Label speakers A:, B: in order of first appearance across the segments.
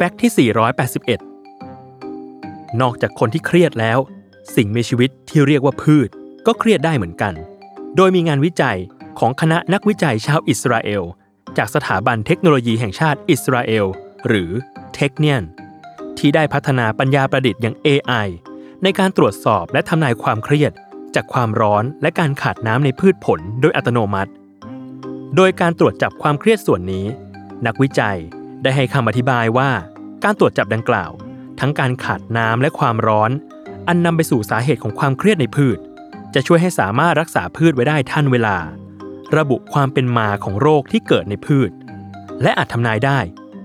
A: fact ที่ 481 นอกจากคนที่เครียดแล้ว สิ่งมีชีวิตที่เรียกว่าพืช ก็เครียดได้เหมือนกัน โดยมีงานวิจัยของคณะนักวิจัยชาวอิสราเอล จากสถาบันเทคโนโลยีแห่งชาติอิสราเอล หรือ Technion ที่ได้พัฒนาปัญญาประดิษฐ์อย่าง AI ในการตรวจสอบและทำนายความเครียด จากความร้อนและการขาดน้ำในพืชผลโดยอัตโนมัติ โดยการตรวจจับความเครียดส่วนนี้ นักวิจัย ได้ให้คำอธิบายว่า การตรวจจับดังกล่าว ทั้งการขาดน้ำและความร้อน อันนำไปสู่สาเหตุของความเครียดในพืช จะช่วยให้สามารถรักษาพืชไว้ได้ทันเวลา ระบุความเป็นมาของโรคที่เกิดในพืช และอาจทำนายได้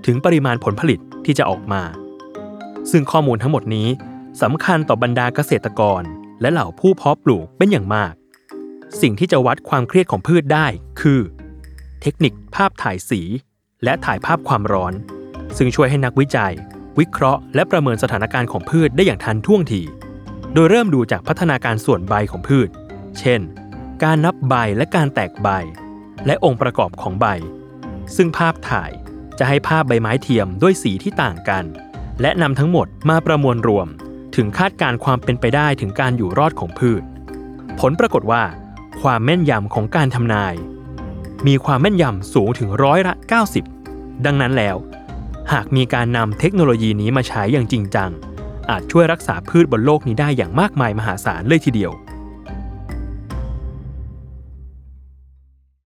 A: ถึงปริมาณผลผลิตที่จะออกมา ซึ่งข้อมูลทั้งหมดนี้สำคัญต่อบรรดาเกษตรกร และเหล่าผู้เพาะปลูกเป็นอย่างมาก สิ่งที่จะวัดความเครียดของพืชได้คือ เทคนิคภาพถ่ายสี และถ่ายภาพความร้อน ซึ่งช่วยให้นักวิจัย วิเคราะห์และประเมินสถานการณ์ของพืชได้อย่างทันท่วงที โดยเริ่มดูจากพัฒนาการส่วนใบของพืช เช่น การนับใบและการแตกใบ และองค์ประกอบของใบ ซึ่งภาพถ่ายจะให้ภาพใบไม้เทียมด้วยสีที่ต่างกัน และนำทั้งหมดมาประมวลรวม ถึงคาดการณ์ความเป็นไปได้ถึงการอยู่รอดของพืช ผลปรากฏว่า ความแม่นยำของการทำนาย มีความแม่นยำสูงถึงร้อยละ 90 ดังนั้นแล้ว หากมีการนำเทคโนโลยีนี้มาใช้อย่างจริงจัง อาจช่วยรักษาพืชบนโลกนี้ได้อย่างมากมายมหาศาลเลยทีเดียว